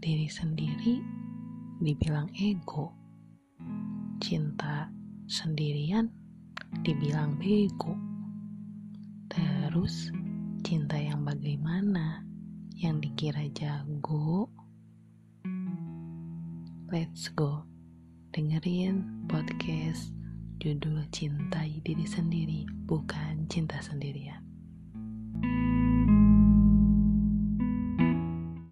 diri sendiri dibilang ego. Cinta sendirian dibilang bego. Terus cinta yang bagaimana? Yang dikira jago? Let's go. Dengerin podcast judul Cintai Diri Sendiri, bukan cinta sendirian.